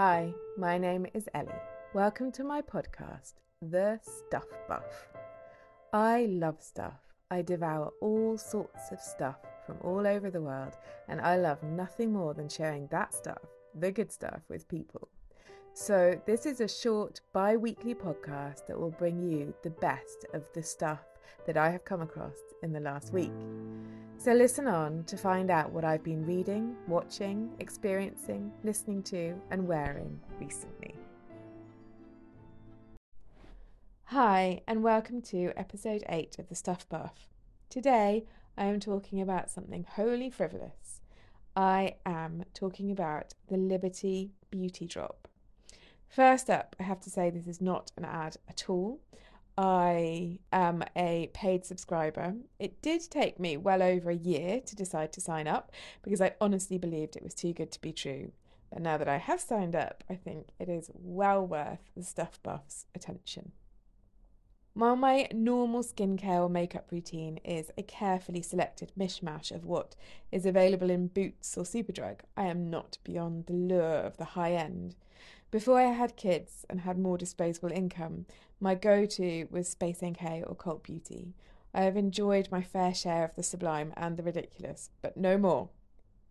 Hi, my name is Ellie. Welcome to my podcast, The Stuff Buff. I love stuff. I devour all sorts of stuff from all over the world, and I love nothing more than sharing that stuff, the good stuff, with people. So, this is a short bi weekly podcast that will bring you the best of the stuff that I have come across in the last week. So, listen on to find out what I've been reading, watching, experiencing, listening to, and wearing recently. Hi, and welcome to episode 8 of The Stuff Buff. Today, I am talking about something wholly frivolous. I am talking about the Liberty Beauty Drop. First up, I have to say this is not an ad at all. I am a paid subscriber. It did take me well over a year to decide to sign up because I honestly believed it was too good to be true. But now that I have signed up, I think it is well worth the Stuff Buff's attention. While my normal skincare or makeup routine is a carefully selected mishmash of what is available in Boots or Superdrug, I am not beyond the lure of the high end. Before I had kids and had more disposable income, my go to was Space NK or Cult Beauty. I have enjoyed my fair share of the sublime and the ridiculous, but no more.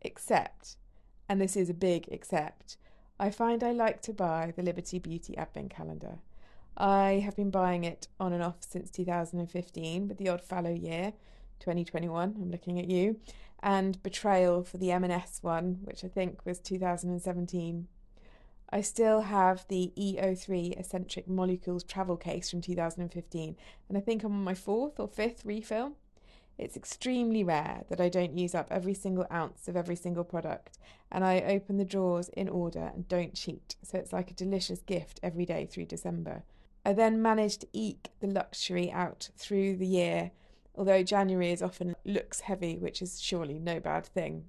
Except, and this is a big except, I find I like to buy the Liberty Beauty Advent Calendar. I have been buying it on and off since 2015, with the odd fallow year, 2021, I'm looking at you, and Betrayal for the M&S one, which I think was 2017. I still have the EO3 Escentric Molecules travel case from 2015, and I think I'm on my fourth or fifth refill. It's extremely rare that I don't use up every single ounce of every single product, and I open the drawers in order and don't cheat, so it's like a delicious gift every day through December. I then manage to eke the luxury out through the year, although January is often looks heavy, which is surely no bad thing.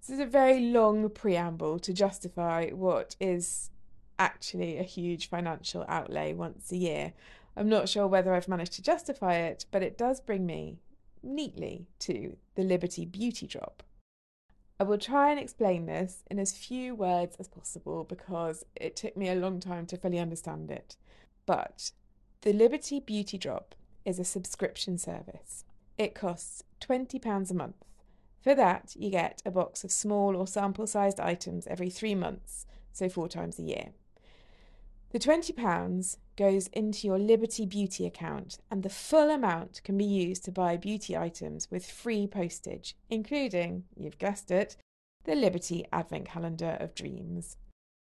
This is a very long preamble to justify what is actually a huge financial outlay once a year. I'm not sure whether I've managed to justify it, but it does bring me neatly to the Liberty Beauty Drop. I will try and explain this in as few words as possible because it took me a long time to fully understand it. But the Liberty Beauty Drop is a subscription service. It costs £20 a month for that, you get a box of small or sample sized items every three months, so four times a year. The £20 goes into your Liberty Beauty account, and the full amount can be used to buy beauty items with free postage, including, you've guessed it, the Liberty Advent Calendar of Dreams.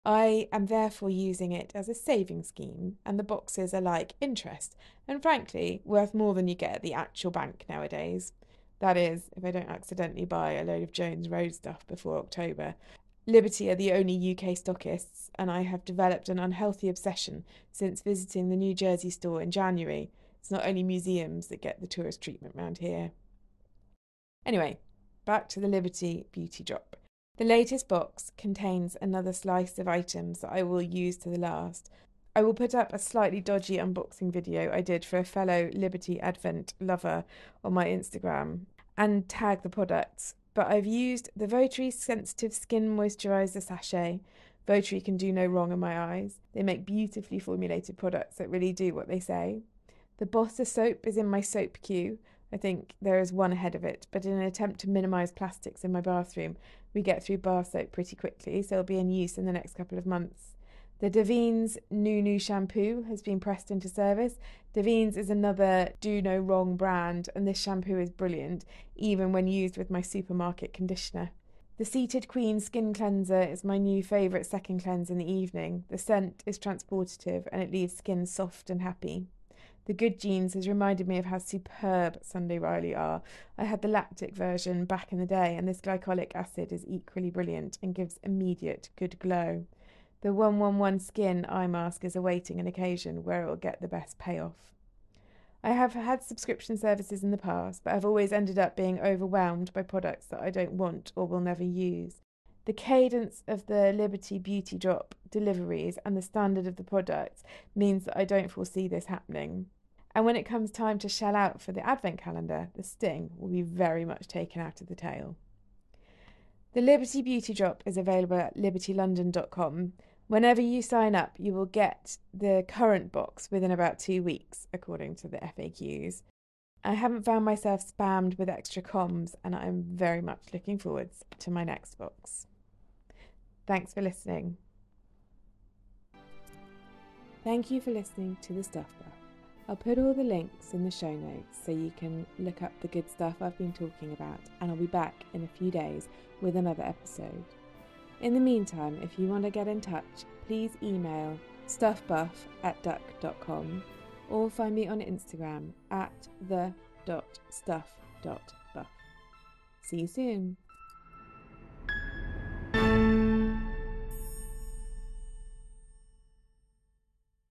I am therefore using it as a saving scheme, and the boxes are like interest, and frankly, worth more than you get at the actual bank nowadays. That is, if I don't accidentally buy a load of Jones Road stuff before October. Liberty are the only UK stockists, and I have developed an unhealthy obsession since visiting the New Jersey store in January. It's not only museums that get the tourist treatment round here. Anyway, back to the Liberty Beauty Drop. The latest box contains another slice of items that I will use to the last. I will put up a slightly dodgy unboxing video I did for a fellow Liberty Advent lover on my Instagram and tag the products. But I've used the Votary Sensitive Skin Moisturiser Sachet. Votary can do no wrong in my eyes. They make beautifully formulated products that really do what they say. The Bossa soap is in my soap queue. I think there is one ahead of it, but in an attempt to minimise plastics in my bathroom, we get through bar soap pretty quickly, so it'll be in use in the next couple of months. The Davines New shampoo has been pressed into service. Davines is another do no wrong brand, and this shampoo is brilliant, even when used with my supermarket conditioner. The Seated Queen Skin Cleanser is my new favourite second cleanse in the evening. The scent is transportative and it leaves skin soft and happy. The Good Genes has reminded me of how superb Sunday Riley are. I had the lactic version back in the day, and this glycolic acid is equally brilliant and gives immediate good glow. The 111 Skin eye mask is awaiting an occasion where it will get the best payoff. I have had subscription services in the past, but I've always ended up being overwhelmed by products that I don't want or will never use. The cadence of the Liberty Beauty Drop deliveries and the standard of the products means that I don't foresee this happening. And when it comes time to shell out for the advent calendar, the sting will be very much taken out of the tail. The Liberty Beauty Drop is available at libertylondon.com. Whenever you sign up, you will get the current box within about two weeks, according to the FAQs. I haven't found myself spammed with extra comms, and I'm very much looking forward to my next box. Thanks for listening. Thank you for listening to the Stuff Buff. I'll put all the links in the show notes so you can look up the good stuff I've been talking about, and I'll be back in a few days with another episode. In the meantime, if you want to get in touch, please email stuffbuff at duck.com or find me on Instagram at the.stuff.buff. See you soon.